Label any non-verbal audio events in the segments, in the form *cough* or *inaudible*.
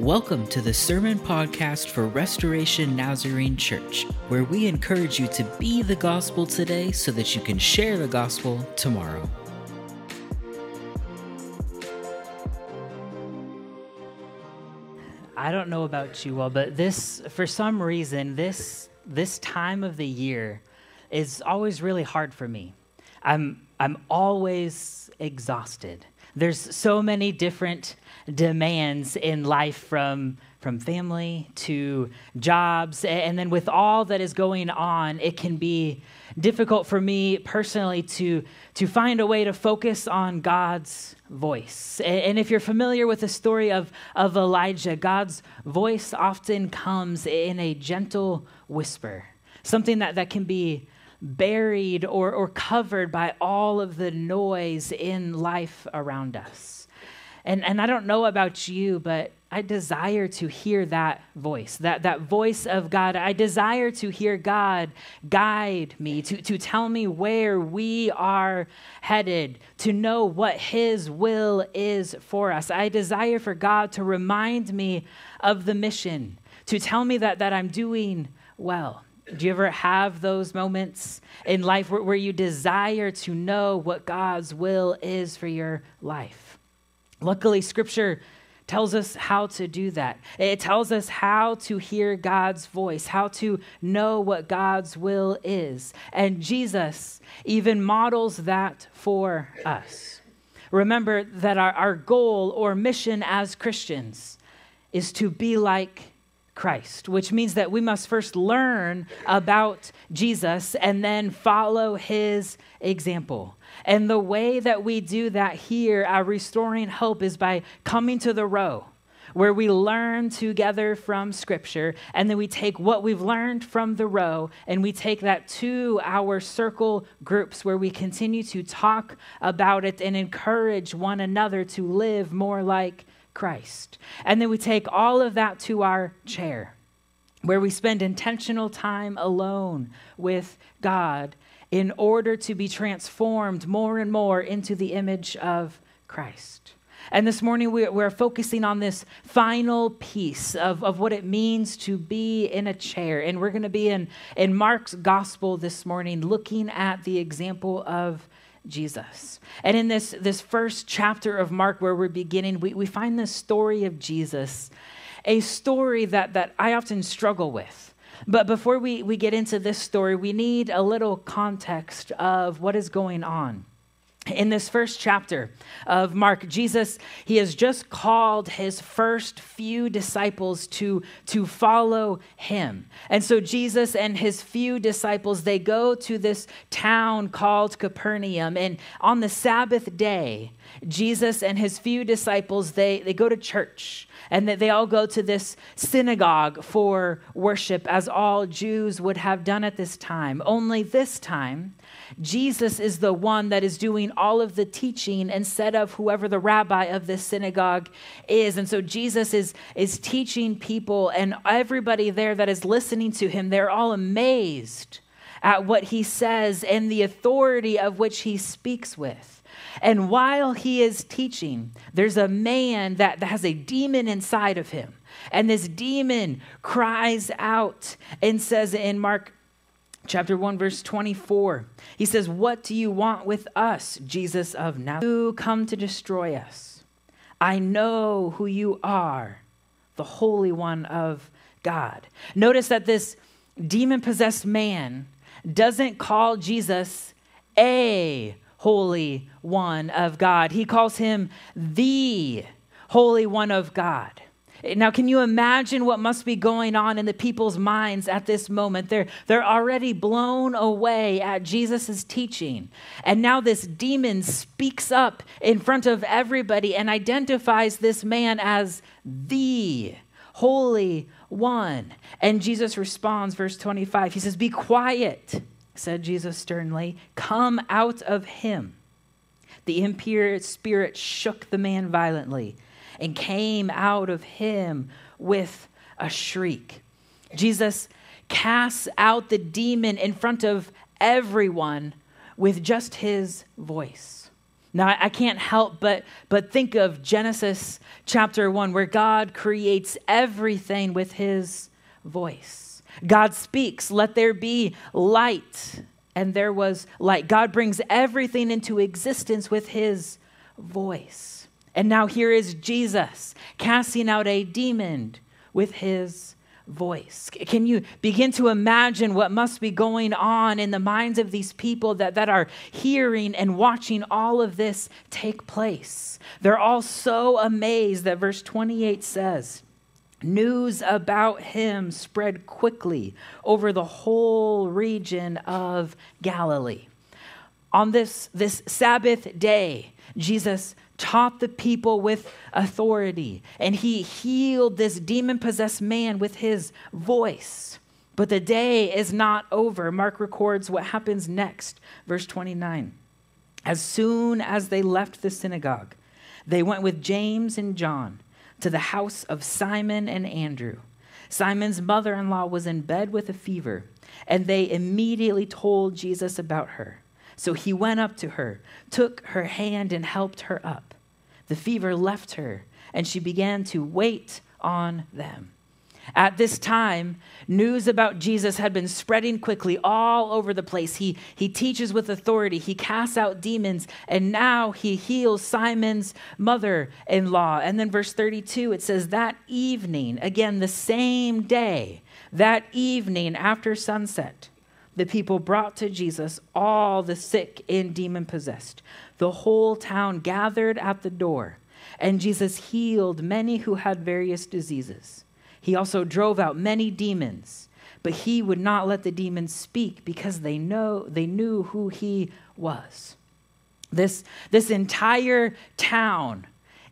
Welcome to the Sermon Podcast for Restoration Nazarene Church, where we encourage you to be the gospel today so that you can share the gospel tomorrow. I don't know about you all, but this, for some reason, this, this time of the year is always really hard for me. I'm, I'm always exhausted. There's so many different demands in life from, from family to jobs. And then with all that is going on, it can be difficult for me personally to, to find a way to focus on God's voice. And if you're familiar with the story of, of Elijah, God's voice often comes in a gentle whisper, something that, that can be buried or, or covered by all of the noise in life around us. And, and I don't know about you, but I desire to hear that voice, that, that voice of God. I desire to hear God guide me, to, to tell me where we are headed, to know what His will is for us. I desire for God to remind me of the mission, to tell me that, that I'm doing well. Do you ever have those moments in life where, where you desire to know what God's will is for your life? Luckily, Scripture tells us how to do that. It tells us how to hear God's voice, how to know what God's will is. And Jesus even models that for us. Remember that our, our goal or mission as Christians is to be like Christ, which means that we must first learn about Jesus and then follow his example. And the way that we do that here at Restoring Hope is by coming to the row where we learn together from Scripture, and then we take what we've learned from the row and we take that to our circle groups where we continue to talk about it and encourage one another to live more like Christ. And then we take all of that to our chair, where we spend intentional time alone with God in order to be transformed more and more into the image of Christ. And this morning we're focusing on this final piece of, of what it means to be in a chair. And we're going to be in, in Mark's gospel this morning, looking at the example of Jesus. And in this, this first chapter of Mark, where we're beginning, we, we find the story of Jesus, a story that, that I often struggle with. But before we, we get into this story, we need a little context of what is going on in this first chapter of Mark, Jesus, he has just called his first few disciples to, to follow him. And so Jesus and his few disciples, they go to this town called Capernaum. And on the Sabbath day, Jesus and his few disciples, they, they go to church and they all go to this synagogue for worship, as all Jews would have done at this time. Only this time, Jesus is the one that is doing all of the teaching instead of whoever the rabbi of this synagogue is. And so Jesus is, is teaching people, and everybody there that is listening to him, they're all amazed at what he says and the authority of which he speaks with. And while he is teaching, there's a man that, that has a demon inside of him. And this demon cries out and says in Mark chapter 1 verse 24 he says what do you want with us jesus of nazareth? You come to destroy us. I know who you are the holy one of god. Notice that this demon possessed man doesn't call jesus a holy one of god. He calls him the holy one of god now, can you imagine what must be going on in the people's minds at this moment? They're, they're already blown away at Jesus' teaching. And now this demon speaks up in front of everybody and identifies this man as the Holy One. And Jesus responds, verse 25. He says, Be quiet, said Jesus sternly. Come out of him. The impure spirit shook the man violently and came out of him with a shriek. Jesus casts out the demon in front of everyone with just his voice. Now, I can't help but, but think of Genesis chapter 1, where God creates everything with his voice. God speaks, let there be light, and there was light. God brings everything into existence with his voice. And now here is Jesus casting out a demon with his voice. Can you begin to imagine what must be going on in the minds of these people that, that are hearing and watching all of this take place? They're all so amazed that verse 28 says, News about him spread quickly over the whole region of Galilee. On this, this Sabbath day, Jesus taught the people with authority, and he healed this demon possessed man with his voice. But the day is not over. Mark records what happens next. Verse 29. As soon as they left the synagogue, they went with James and John to the house of Simon and Andrew. Simon's mother in law was in bed with a fever, and they immediately told Jesus about her. So he went up to her, took her hand, and helped her up. The fever left her, and she began to wait on them. At this time, news about Jesus had been spreading quickly all over the place. He, he teaches with authority, he casts out demons, and now he heals Simon's mother in law. And then, verse 32, it says, That evening, again, the same day, that evening after sunset, the people brought to Jesus all the sick and demon possessed. The whole town gathered at the door, and Jesus healed many who had various diseases. He also drove out many demons, but he would not let the demons speak because they know they knew who he was. This, this entire town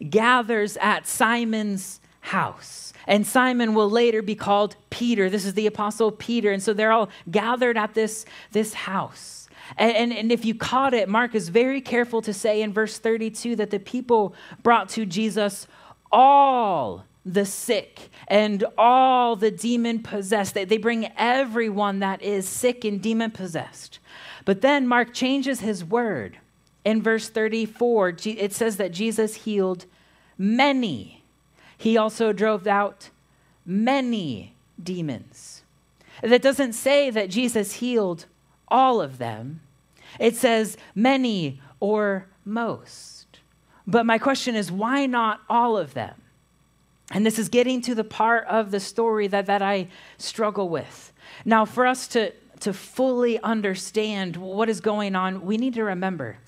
gathers at Simon's house. And Simon will later be called Peter. This is the apostle Peter. And so they're all gathered at this, this house. And, and, and, if you caught it, Mark is very careful to say in verse 32 that the people brought to Jesus all the sick and all the demon possessed. They, they bring everyone that is sick and demon possessed. But then Mark changes his word. In verse 34, it says that Jesus healed many he also drove out many demons. That doesn't say that Jesus healed all of them, it says many or most. But my question is why not all of them? And this is getting to the part of the story that, that I struggle with. Now, for us to, to fully understand what is going on, we need to remember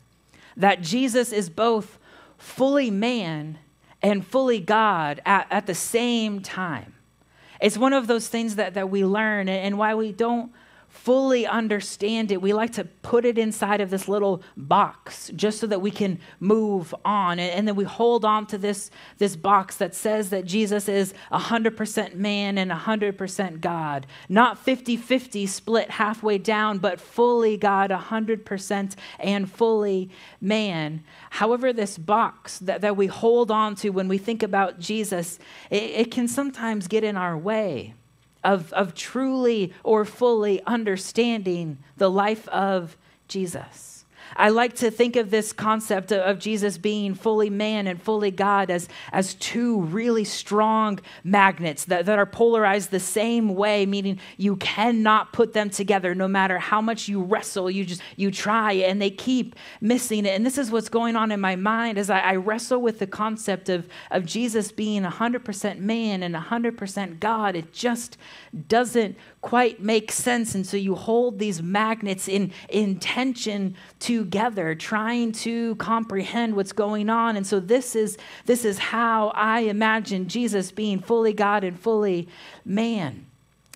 that Jesus is both fully man and fully God at, at the same time. It's one of those things that, that we learn, and why we don't fully understand it, we like to put it inside of this little box just so that we can move on. And, and, then we hold on to this, this box that says that Jesus is 100% man and 100% God. Not 50 50 split halfway down, but fully God, 100% and fully man. However, this box that, that we hold on to when we think about Jesus, it, it can sometimes get in our way of, of truly or fully understanding the life of Jesus. I like to think of this concept of Jesus being fully man and fully God as, as two really strong magnets that, that are polarized the same way, meaning you cannot put them together no matter how much you wrestle, you just you try and they keep missing it. And this is what's going on in my mind as I, I wrestle with the concept of, of Jesus being 100% man and 100% God. It just doesn't quite make sense. And so you hold these magnets in, in tension together, trying to comprehend what's going on. And so this is, this is how I imagine Jesus being fully God and fully man.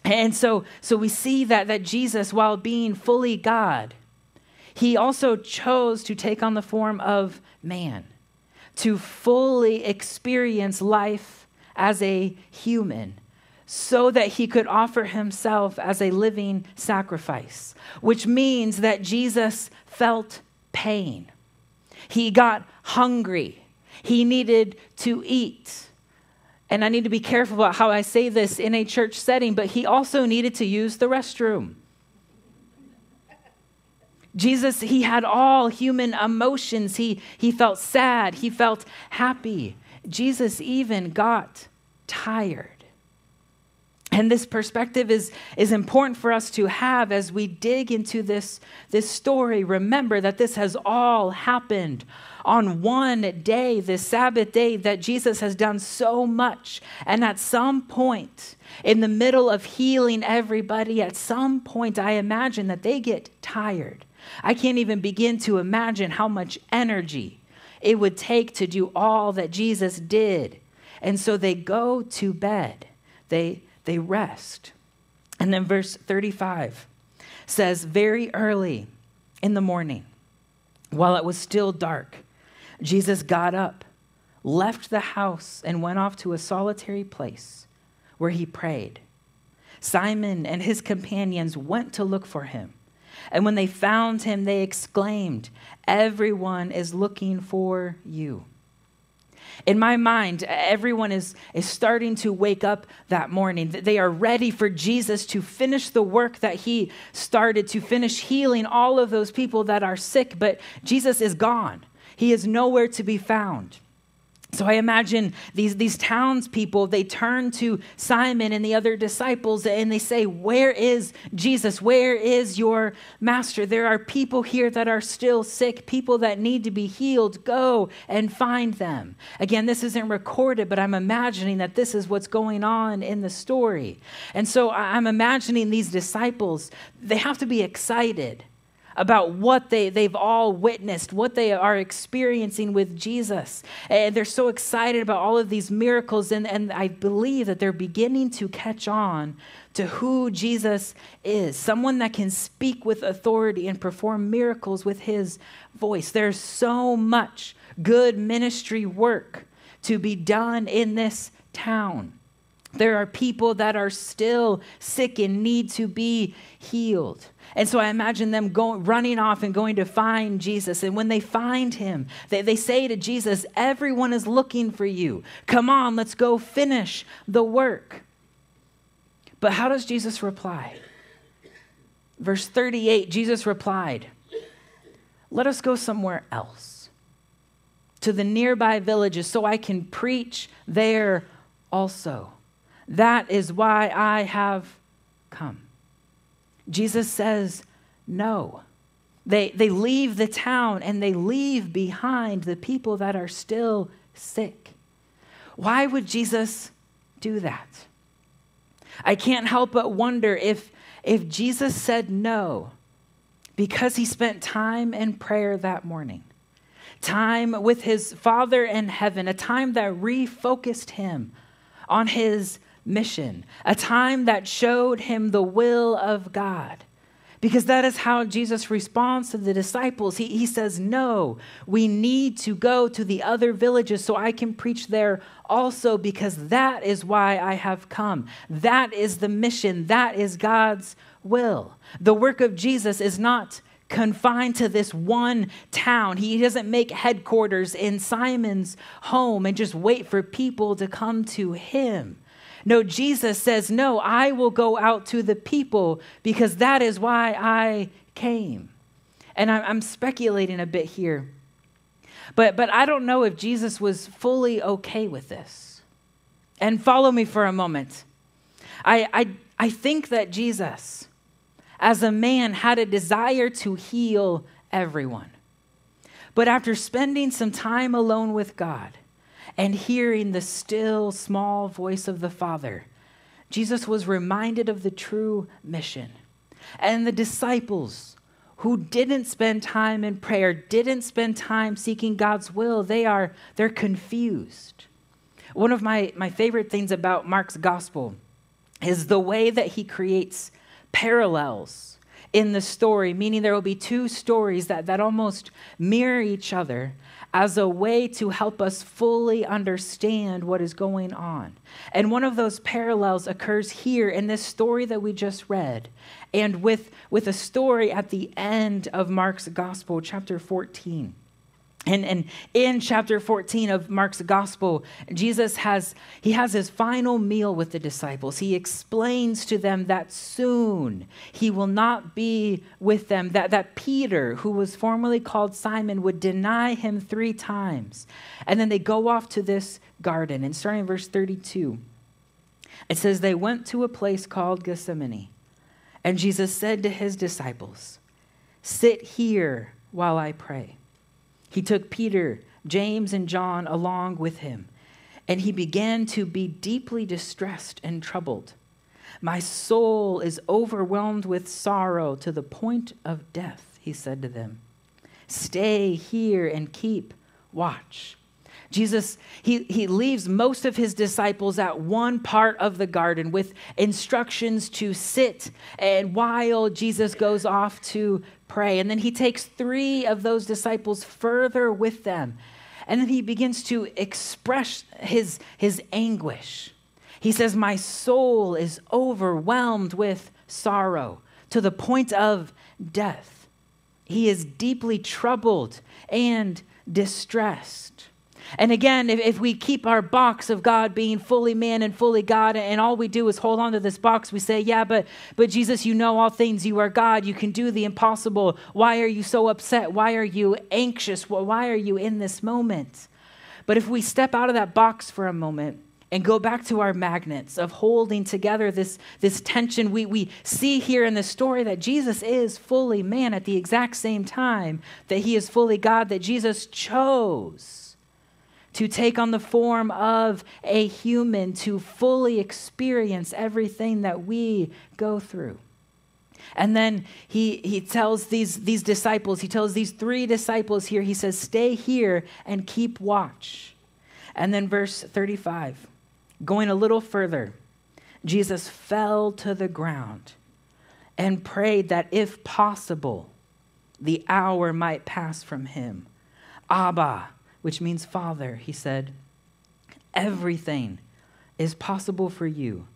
And so, so we see that, that Jesus, while being fully God, he also chose to take on the form of man, to fully experience life as a human so that he could offer himself as a living sacrifice, which means that Jesus felt pain. He got hungry. He needed to eat. And I need to be careful about how I say this in a church setting, but he also needed to use the restroom. Jesus, he had all human emotions. He, he felt sad, he felt happy. Jesus even got tired. And this perspective is, is important for us to have as we dig into this, this story. Remember that this has all happened on one day, this Sabbath day, that Jesus has done so much. And at some point, in the middle of healing everybody, at some point, I imagine that they get tired. I can't even begin to imagine how much energy it would take to do all that Jesus did. And so they go to bed. They they rest. And then verse 35 says, Very early in the morning, while it was still dark, Jesus got up, left the house, and went off to a solitary place where he prayed. Simon and his companions went to look for him. And when they found him, they exclaimed, Everyone is looking for you. In my mind, everyone is, is starting to wake up that morning. They are ready for Jesus to finish the work that he started, to finish healing all of those people that are sick, but Jesus is gone. He is nowhere to be found. So I imagine these, these townspeople, they turn to Simon and the other disciples and they say, Where is Jesus? Where is your master? There are people here that are still sick, people that need to be healed. Go and find them. Again, this isn't recorded, but I'm imagining that this is what's going on in the story. And so I'm imagining these disciples, they have to be excited about what they, they've all witnessed, what they are experiencing with Jesus. And they're so excited about all of these miracles. And, and I believe that they're beginning to catch on to who Jesus is someone that can speak with authority and perform miracles with his voice. There's so much good ministry work to be done in this town. There are people that are still sick and need to be healed. And so I imagine them going, running off and going to find Jesus. And when they find him, they, they say to Jesus, Everyone is looking for you. Come on, let's go finish the work. But how does Jesus reply? Verse 38 Jesus replied, Let us go somewhere else, to the nearby villages, so I can preach there also. That is why I have come. Jesus says, no. They, they leave the town and they leave behind the people that are still sick. Why would Jesus do that? I can't help but wonder if, if Jesus said no because he spent time in prayer that morning, time with his Father in heaven, a time that refocused him on his mission, a time that showed him the will of God. Because that is how Jesus responds to the disciples. He, he says, No, we need to go to the other villages so I can preach there also, because that is why I have come. That is the mission. That is God's will. The work of Jesus is not confined to this one town. He doesn't make headquarters in Simon's home and just wait for people to come to him. No, Jesus says, No, I will go out to the people because that is why I came. And I'm speculating a bit here. But, but I don't know if Jesus was fully okay with this. And follow me for a moment. I, I, I think that Jesus, as a man, had a desire to heal everyone. But after spending some time alone with God, and hearing the still small voice of the Father, Jesus was reminded of the true mission. And the disciples who didn't spend time in prayer, didn't spend time seeking God's will, they are they're confused. One of my, my favorite things about Mark's gospel is the way that he creates parallels in the story, meaning there will be two stories that, that almost mirror each other, as a way to help us fully understand what is going on. And one of those parallels occurs here in this story that we just read, and with, with a story at the end of Mark's Gospel, chapter 14. And, and in chapter 14 of Mark's gospel, Jesus has, he has his final meal with the disciples. He explains to them that soon he will not be with them, that, that Peter, who was formerly called Simon, would deny him three times. And then they go off to this garden. And starting in verse 32, it says, They went to a place called Gethsemane. And Jesus said to his disciples, Sit here while I pray. He took Peter, James, and John along with him, and he began to be deeply distressed and troubled. My soul is overwhelmed with sorrow to the point of death, he said to them. Stay here and keep watch. Jesus, he, he leaves most of his disciples at one part of the garden with instructions to sit, and while Jesus goes off to pray. And then he takes three of those disciples further with them. And then he begins to express his, his anguish. He says, My soul is overwhelmed with sorrow to the point of death. He is deeply troubled and distressed. And again, if, if we keep our box of God being fully man and fully God, and all we do is hold on to this box, we say, Yeah, but, but Jesus, you know all things. You are God. You can do the impossible. Why are you so upset? Why are you anxious? Why are you in this moment? But if we step out of that box for a moment, and go back to our magnets of holding together this, this tension. We, we see here in the story that Jesus is fully man at the exact same time that he is fully God, that Jesus chose to take on the form of a human, to fully experience everything that we go through. And then he, he tells these, these disciples, he tells these three disciples here, he says, Stay here and keep watch. And then verse 35, going a little further, Jesus fell to the ground and prayed that if possible, the hour might pass from him. Abba, which means Father, he said, Everything is possible for you.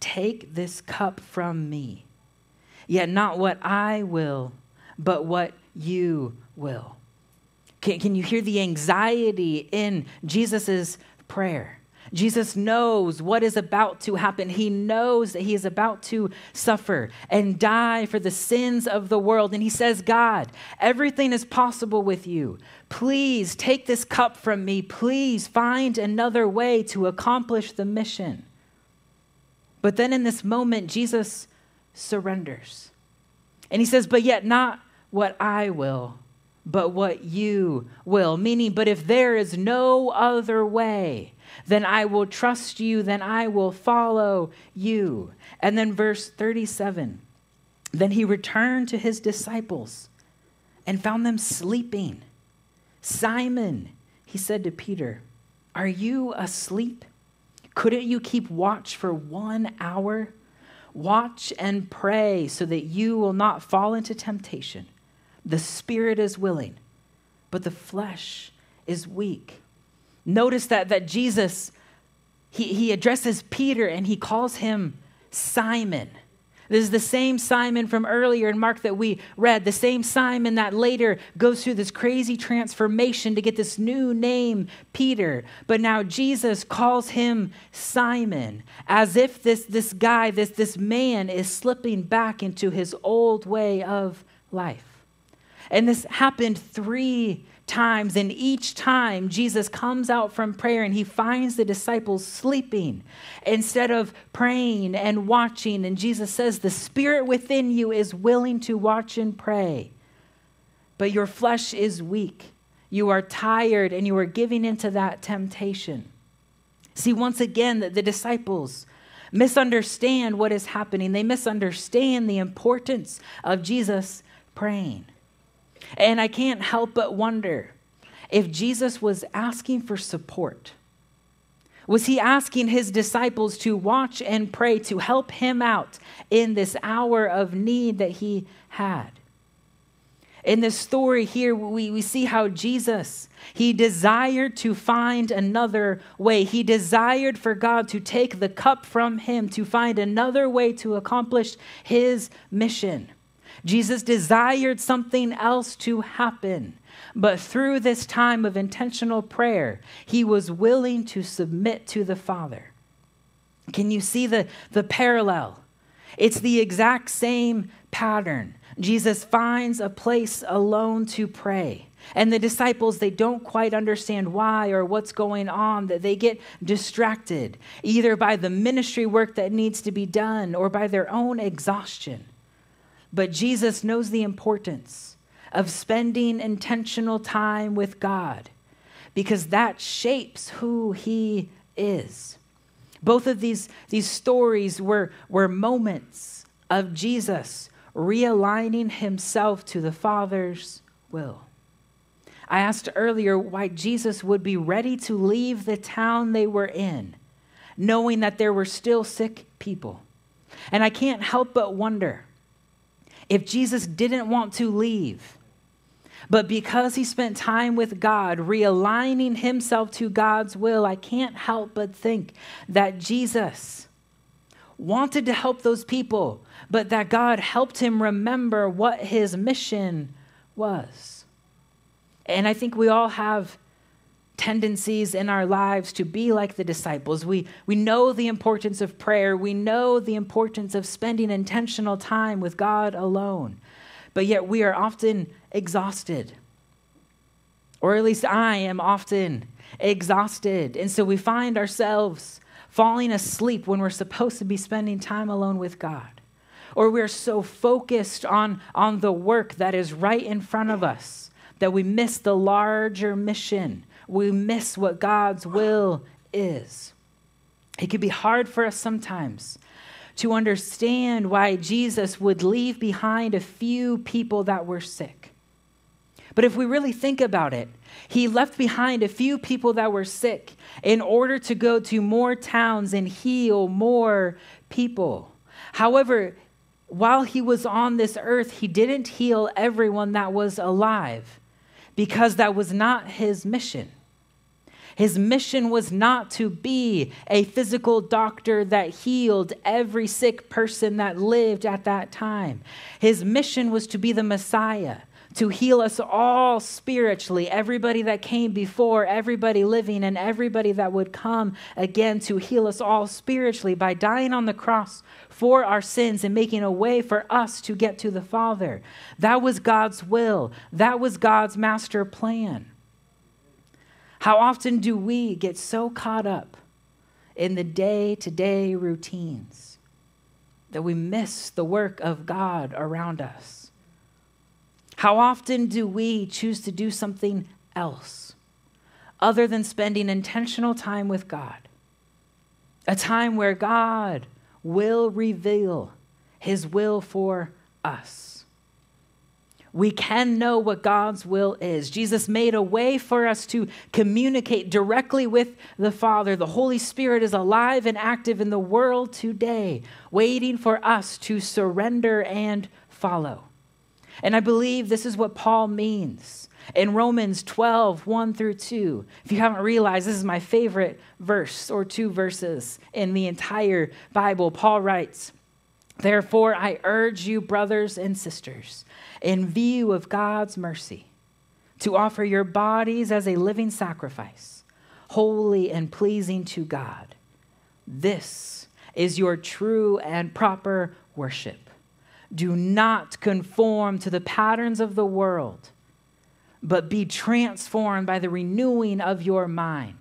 Take this cup from me. Yet not what I will, but what you will. Can, can you hear the anxiety in Jesus' prayer? Jesus knows what is about to happen. He knows that he is about to suffer and die for the sins of the world. And he says, God, everything is possible with you. Please take this cup from me. Please find another way to accomplish the mission. But then in this moment, Jesus surrenders. And he says, But yet not what I will, but what you will. Meaning, but if there is no other way, then I will trust you, then I will follow you. And then verse 37 Then he returned to his disciples and found them sleeping. Simon, he said to Peter, Are you asleep? Couldn't you keep watch for one hour? Watch and pray so that you will not fall into temptation. The spirit is willing, but the flesh is weak. Notice that, that Jesus, he, he addresses Peter and he calls him Simon. This is the same Simon from earlier in Mark that we read, the same Simon that later goes through this crazy transformation to get this new name, Peter. But now Jesus calls him Simon, as if this, this guy, this, this man, is slipping back into his old way of life. And this happened three times, and each time Jesus comes out from prayer and he finds the disciples sleeping instead of praying and watching. And Jesus says, The spirit within you is willing to watch and pray, but your flesh is weak. You are tired and you are giving into that temptation. See, once again, the, the disciples misunderstand what is happening. They misunderstand the importance of Jesus praying. And I can't help but wonder if Jesus was asking for support. Was he asking his disciples to watch and pray to help him out in this hour of need that he had? In this story here, we, we see how Jesus, he desired to find another way. He desired for God to take the cup from him, to find another way to accomplish his mission. Jesus desired something else to happen. But through this time of intentional prayer, he was willing to submit to the Father. Can you see the, the parallel? It's the exact same pattern. Jesus finds a place alone to pray. And the disciples, they don't quite understand why or what's going on, that they get distracted either by the ministry work that needs to be done or by their own exhaustion. But Jesus knows the importance of spending intentional time with God because that shapes who he is. Both of these, these stories were, were moments of Jesus realigning himself to the Father's will. I asked earlier why Jesus would be ready to leave the town they were in, knowing that there were still sick people. And I can't help but wonder if Jesus didn't want to leave, but because he spent time with God, realigning himself to God's will, I can't help but think that Jesus wanted to help those people, but that God helped him remember what his mission was. And I think we all have tendencies in our lives to be like the disciples. We, we know the importance of prayer, we know the importance of spending intentional time with God alone, but yet we are often exhausted. Or at least I am often exhausted. And so we find ourselves falling asleep when we're supposed to be spending time alone with God. Or we're so focused on, on the work that is right in front of us that we miss the larger mission. We miss what God's will is. It can be hard for us sometimes to understand why Jesus would leave behind a few people that were sick. But if we really think about it, he left behind a few people that were sick in order to go to more towns and heal more people. However, while he was on this earth, he didn't heal everyone that was alive because that was not his mission. His mission was not to be a physical doctor that healed every sick person that lived at that time. His mission was to be the Messiah, to heal us all spiritually, everybody that came before, everybody living, and everybody that would come again to heal us all spiritually by dying on the cross for our sins and making a way for us to get to the Father. That was God's will, that was God's master plan. How often do we get so caught up in the day to day routines that we miss the work of God around us? How often do we choose to do something else other than spending intentional time with God? A time where God will reveal his will for us. We can know what God's will is. Jesus made a way for us to communicate directly with the Father. The Holy Spirit is alive and active in the world today, waiting for us to surrender and follow. And I believe this is what Paul means in Romans 12, 1 through 2. If you haven't realized, this is my favorite verse or two verses in the entire Bible. Paul writes, Therefore, I urge you, brothers and sisters, in view of God's mercy, to offer your bodies as a living sacrifice, holy and pleasing to God. This is your true and proper worship. Do not conform to the patterns of the world but be transformed by the renewing of your mind.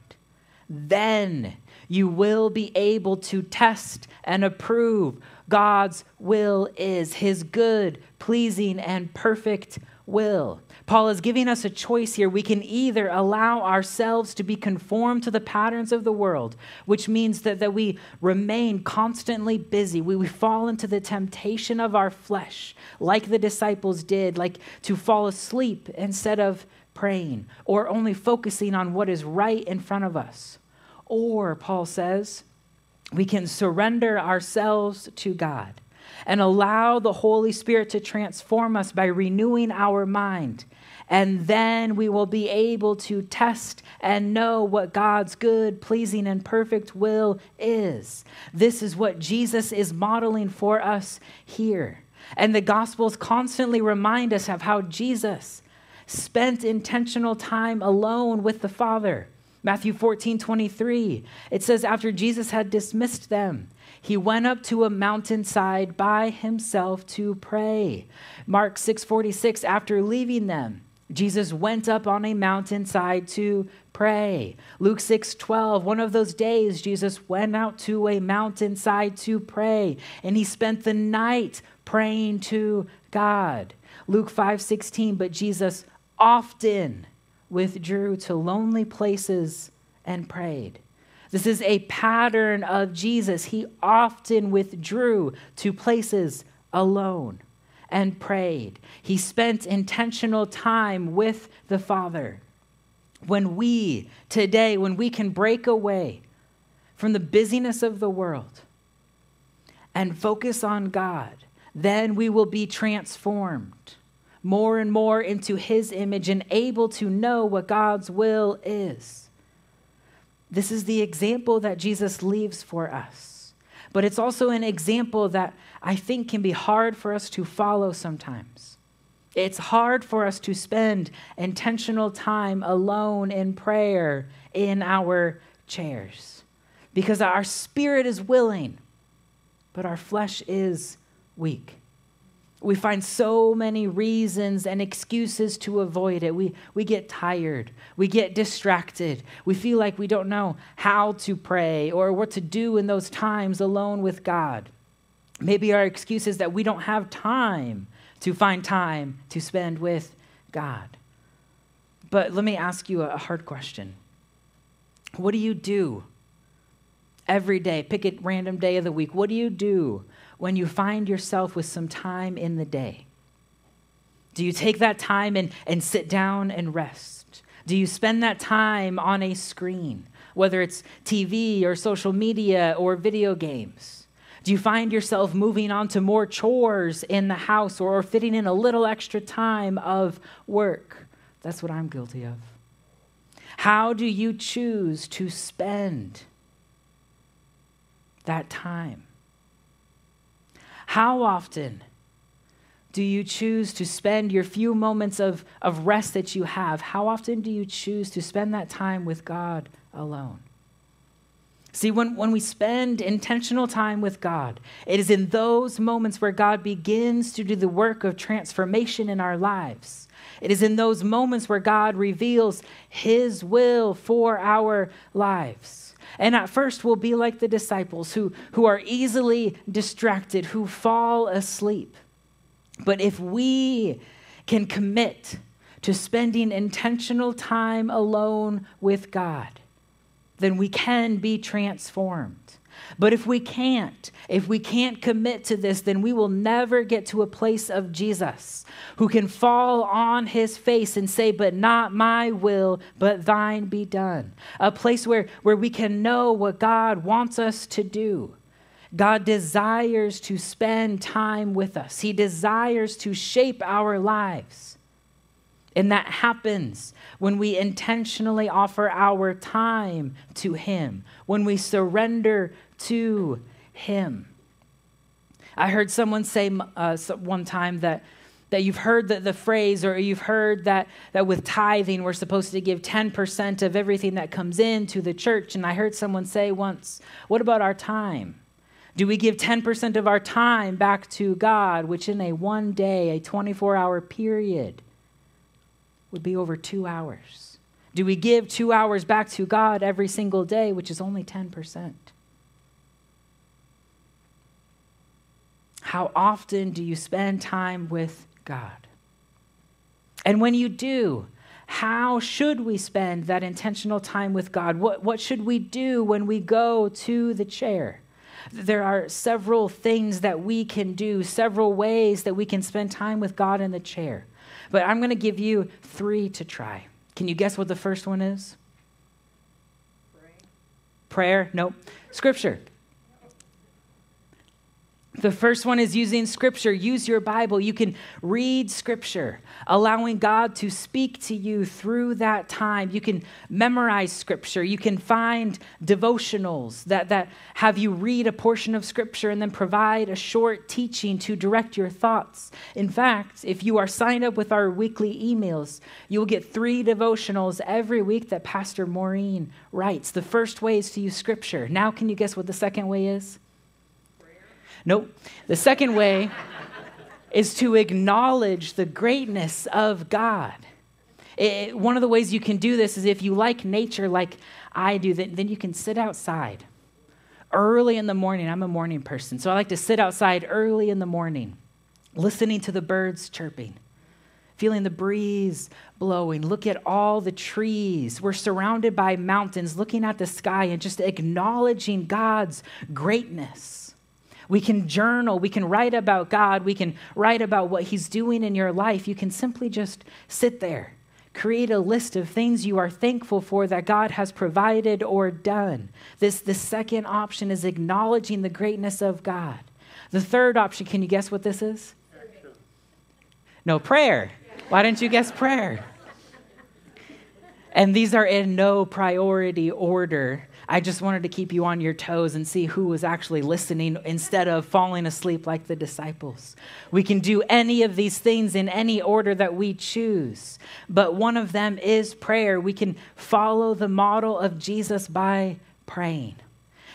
Then you will be able to test and approve God's will is, his good, pleasing, and perfect will. Paul is giving us a choice here. We can either allow ourselves to be conformed to the patterns of the world, which means that, that we remain constantly busy. We, we fall into the temptation of our flesh, like the disciples did, like to fall asleep instead of praying, or only focusing on what is right in front of us. Or, Paul says, we can surrender ourselves to God and allow the Holy Spirit to transform us by renewing our mind. And then we will be able to test and know what God's good, pleasing, and perfect will is. This is what Jesus is modeling for us here. And the Gospels constantly remind us of how Jesus spent intentional time alone with the Father. Matthew 14, 23, it says, After Jesus had dismissed them, he went up to a mountainside by himself to pray. Mark 6:46 after leaving them Jesus went up on a mountainside to pray. Luke 6:12 one of those days Jesus went out to a mountainside to pray and he spent the night praying to God. Luke 5:16 but Jesus often withdrew to lonely places and prayed. This is a pattern of Jesus. He often withdrew to places alone and prayed. He spent intentional time with the Father. When we, today, when we can break away from the busyness of the world and focus on God, then we will be transformed more and more into His image and able to know what God's will is. This is the example that Jesus leaves for us. But it's also an example that I think can be hard for us to follow sometimes. It's hard for us to spend intentional time alone in prayer in our chairs because our spirit is willing, but our flesh is weak. We find so many reasons and excuses to avoid it. We, we get tired. We get distracted. We feel like we don't know how to pray or what to do in those times alone with God. Maybe our excuse is that we don't have time to find time to spend with God. But let me ask you a hard question What do you do every day? Pick a random day of the week. What do you do when you find yourself with some time in the day? Do you take that time and, and sit down and rest? Do you spend that time on a screen, whether it's TV or social media or video games? Do you find yourself moving on to more chores in the house or fitting in a little extra time of work? That's what I'm guilty of. How do you choose to spend that time? How often do you choose to spend your few moments of, of rest that you have? How often do you choose to spend that time with God alone? See, when, when we spend intentional time with God, it is in those moments where God begins to do the work of transformation in our lives. It is in those moments where God reveals His will for our lives. And at first, we'll be like the disciples who, who are easily distracted, who fall asleep. But if we can commit to spending intentional time alone with God, then we can be transformed. But if we can't, if we can't commit to this, then we will never get to a place of Jesus who can fall on his face and say, But not my will, but thine be done. A place where, where we can know what God wants us to do. God desires to spend time with us, He desires to shape our lives. And that happens when we intentionally offer our time to Him, when we surrender to Him. I heard someone say uh, one time that, that you've heard the, the phrase or you've heard that, that with tithing we're supposed to give 10% of everything that comes in to the church. And I heard someone say once, What about our time? Do we give 10% of our time back to God, which in a one day, a 24 hour period, would be over two hours? Do we give two hours back to God every single day, which is only 10%? How often do you spend time with God? And when you do, how should we spend that intentional time with God? What, what should we do when we go to the chair? There are several things that we can do, several ways that we can spend time with God in the chair. But I'm going to give you three to try. Can you guess what the first one is? Prayer? Prayer? Nope. Scripture. The first one is using scripture. Use your Bible. You can read scripture, allowing God to speak to you through that time. You can memorize scripture. You can find devotionals that, that have you read a portion of scripture and then provide a short teaching to direct your thoughts. In fact, if you are signed up with our weekly emails, you will get three devotionals every week that Pastor Maureen writes. The first way is to use scripture. Now, can you guess what the second way is? Nope. The second way is to acknowledge the greatness of God. It, one of the ways you can do this is if you like nature like I do, then, then you can sit outside early in the morning. I'm a morning person, so I like to sit outside early in the morning, listening to the birds chirping, feeling the breeze blowing. Look at all the trees. We're surrounded by mountains, looking at the sky and just acknowledging God's greatness. We can journal. We can write about God. We can write about what He's doing in your life. You can simply just sit there. Create a list of things you are thankful for that God has provided or done. This, the second option is acknowledging the greatness of God. The third option, can you guess what this is? No, prayer. Why didn't you guess prayer? And these are in no priority order. I just wanted to keep you on your toes and see who was actually listening instead of falling asleep like the disciples. We can do any of these things in any order that we choose, but one of them is prayer. We can follow the model of Jesus by praying.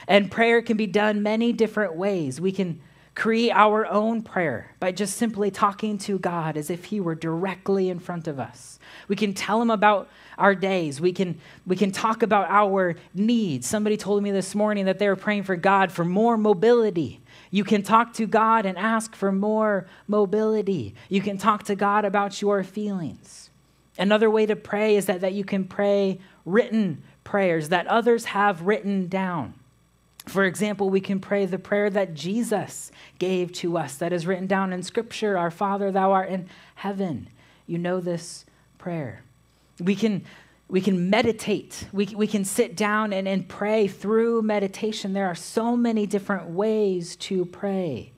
And prayer can be done many different ways. We can create our own prayer by just simply talking to God as if He were directly in front of us. We can tell Him about our days. We can, we can talk about our needs. Somebody told me this morning that they were praying for God for more mobility. You can talk to God and ask for more mobility. You can talk to God about your feelings. Another way to pray is that, that you can pray written prayers that others have written down. For example, we can pray the prayer that Jesus gave to us, that is written down in Scripture Our Father, thou art in heaven. You know this prayer. We can, we can meditate. We, we can sit down and, and pray through meditation. There are so many different ways to pray.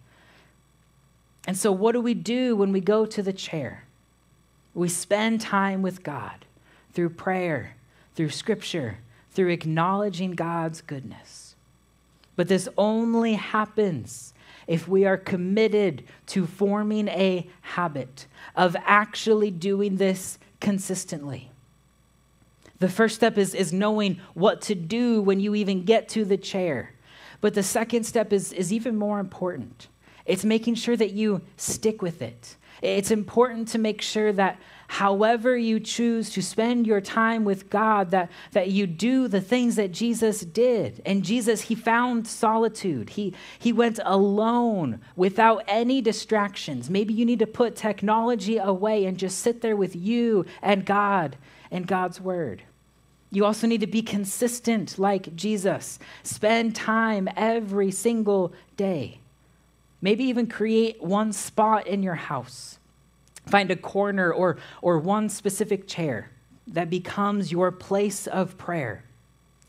And so, what do we do when we go to the chair? We spend time with God through prayer, through scripture, through acknowledging God's goodness. But this only happens if we are committed to forming a habit of actually doing this consistently. The first step is, is knowing what to do when you even get to the chair. But the second step is, is even more important. It's making sure that you stick with it. It's important to make sure that however you choose to spend your time with God, that, that you do the things that Jesus did. And Jesus, he found solitude. He, he went alone without any distractions. Maybe you need to put technology away and just sit there with you and God and God's word. You also need to be consistent like Jesus. Spend time every single day. Maybe even create one spot in your house. Find a corner or, or one specific chair that becomes your place of prayer.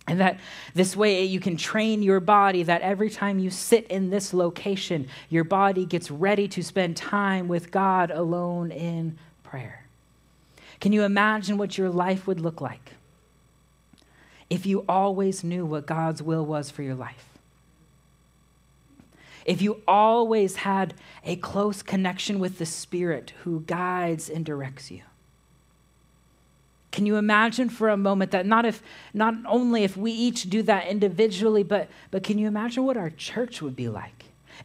And that this way you can train your body that every time you sit in this location, your body gets ready to spend time with God alone in prayer. Can you imagine what your life would look like if you always knew what God's will was for your life? If you always had a close connection with the Spirit who guides and directs you? Can you imagine for a moment that not if not only if we each do that individually, but but can you imagine what our church would be like?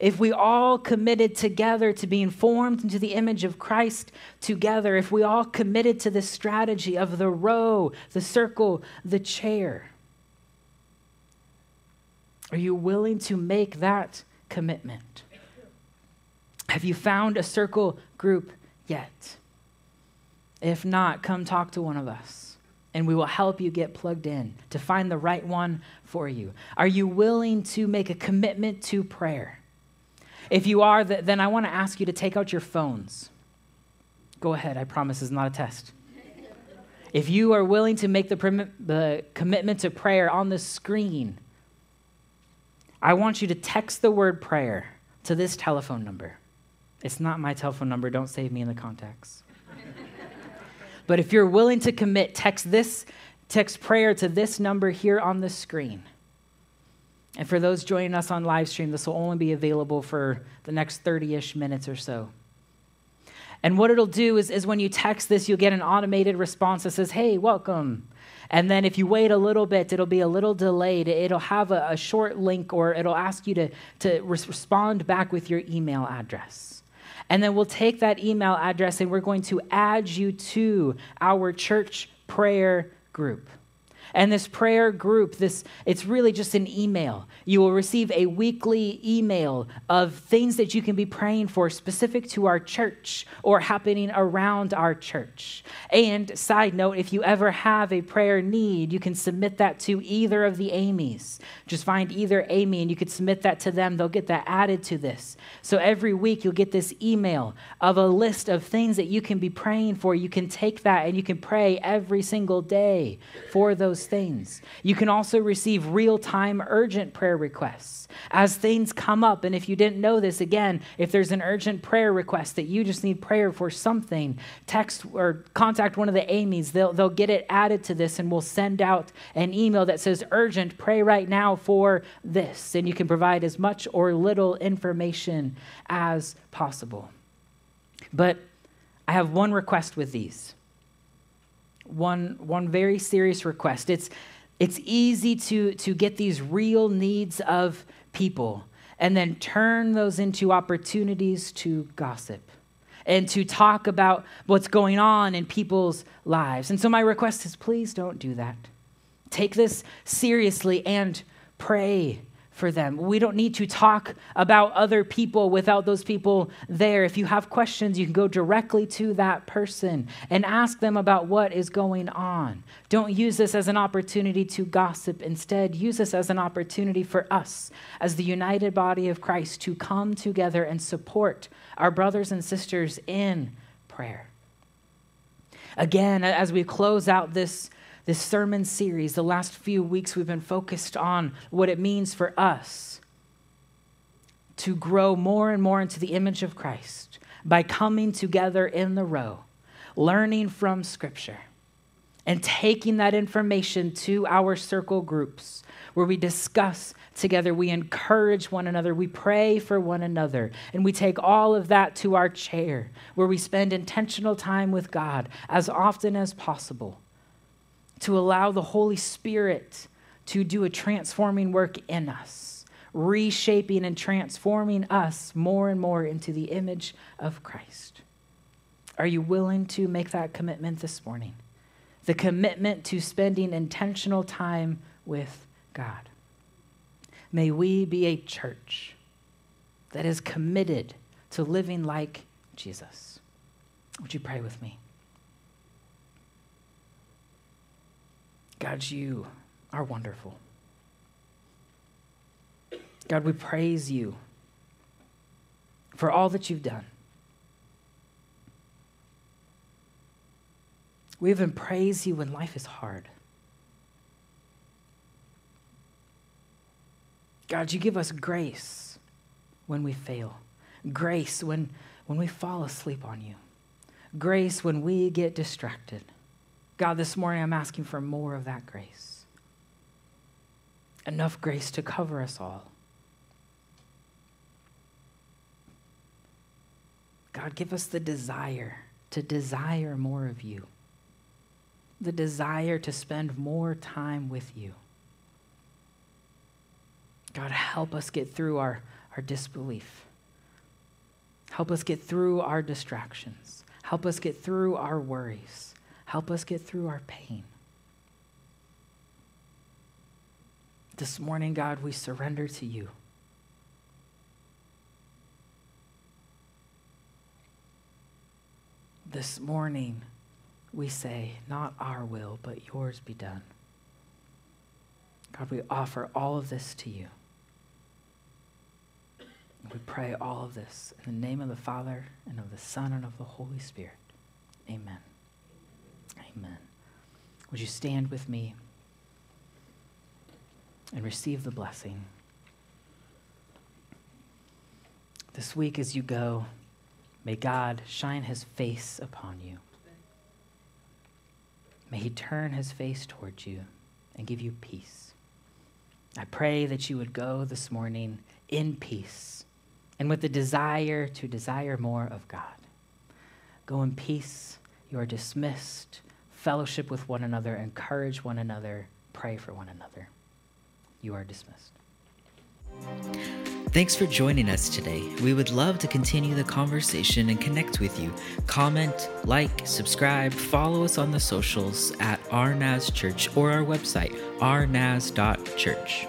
If we all committed together to being formed into the image of Christ together, if we all committed to this strategy of the row, the circle, the chair, are you willing to make that commitment? Have you found a circle group yet? If not, come talk to one of us and we will help you get plugged in to find the right one for you. Are you willing to make a commitment to prayer? If you are, then I want to ask you to take out your phones. Go ahead, I promise it's not a test. If you are willing to make the, prim- the commitment to prayer on the screen, I want you to text the word prayer to this telephone number. It's not my telephone number, don't save me in the contacts. *laughs* but if you're willing to commit, text this text prayer to this number here on the screen. And for those joining us on live stream, this will only be available for the next 30 ish minutes or so. And what it'll do is, is when you text this, you'll get an automated response that says, Hey, welcome. And then if you wait a little bit, it'll be a little delayed. It'll have a, a short link or it'll ask you to, to respond back with your email address. And then we'll take that email address and we're going to add you to our church prayer group. And this prayer group, this it's really just an email. You will receive a weekly email of things that you can be praying for specific to our church or happening around our church. And side note, if you ever have a prayer need, you can submit that to either of the Amy's. Just find either Amy and you could submit that to them. They'll get that added to this. So every week you'll get this email of a list of things that you can be praying for. You can take that and you can pray every single day for those those things. You can also receive real time urgent prayer requests as things come up. And if you didn't know this, again, if there's an urgent prayer request that you just need prayer for something, text or contact one of the Amy's. They'll, they'll get it added to this and we'll send out an email that says, urgent, pray right now for this. And you can provide as much or little information as possible. But I have one request with these one, one very serious request. It's, it's easy to, to get these real needs of people and then turn those into opportunities to gossip and to talk about what's going on in people's lives. And so, my request is please don't do that. Take this seriously and pray for them. We don't need to talk about other people without those people there. If you have questions, you can go directly to that person and ask them about what is going on. Don't use this as an opportunity to gossip. Instead, use this as an opportunity for us, as the united body of Christ, to come together and support our brothers and sisters in prayer. Again, as we close out this this sermon series, the last few weeks, we've been focused on what it means for us to grow more and more into the image of Christ by coming together in the row, learning from Scripture, and taking that information to our circle groups where we discuss together, we encourage one another, we pray for one another, and we take all of that to our chair where we spend intentional time with God as often as possible to allow the Holy Spirit to do a transforming work in us, reshaping and transforming us more and more into the image of Christ. Are you willing to make that commitment this morning? The commitment to spending intentional time with God. May we be a church that is committed to living like Jesus. Would you pray with me? God, you are wonderful. God, we praise you for all that you've done. We even praise you when life is hard. God, you give us grace when we fail, grace when, when we fall asleep on you, grace when we get distracted. God, this morning I'm asking for more of that grace. Enough grace to cover us all. God, give us the desire to desire more of you, the desire to spend more time with you. God, help us get through our, our disbelief. Help us get through our distractions. Help us get through our worries. Help us get through our pain. This morning, God, we surrender to you. This morning, we say, Not our will, but yours be done. God, we offer all of this to you. We pray all of this in the name of the Father, and of the Son, and of the Holy Spirit. Amen. Amen. Would you stand with me and receive the blessing? This week as you go, may God shine his face upon you. May he turn his face towards you and give you peace. I pray that you would go this morning in peace and with the desire to desire more of God. Go in peace. You are dismissed. Fellowship with one another, encourage one another, pray for one another. You are dismissed. Thanks for joining us today. We would love to continue the conversation and connect with you. Comment, like, subscribe, follow us on the socials at RNAS Church or our website, rnas.church.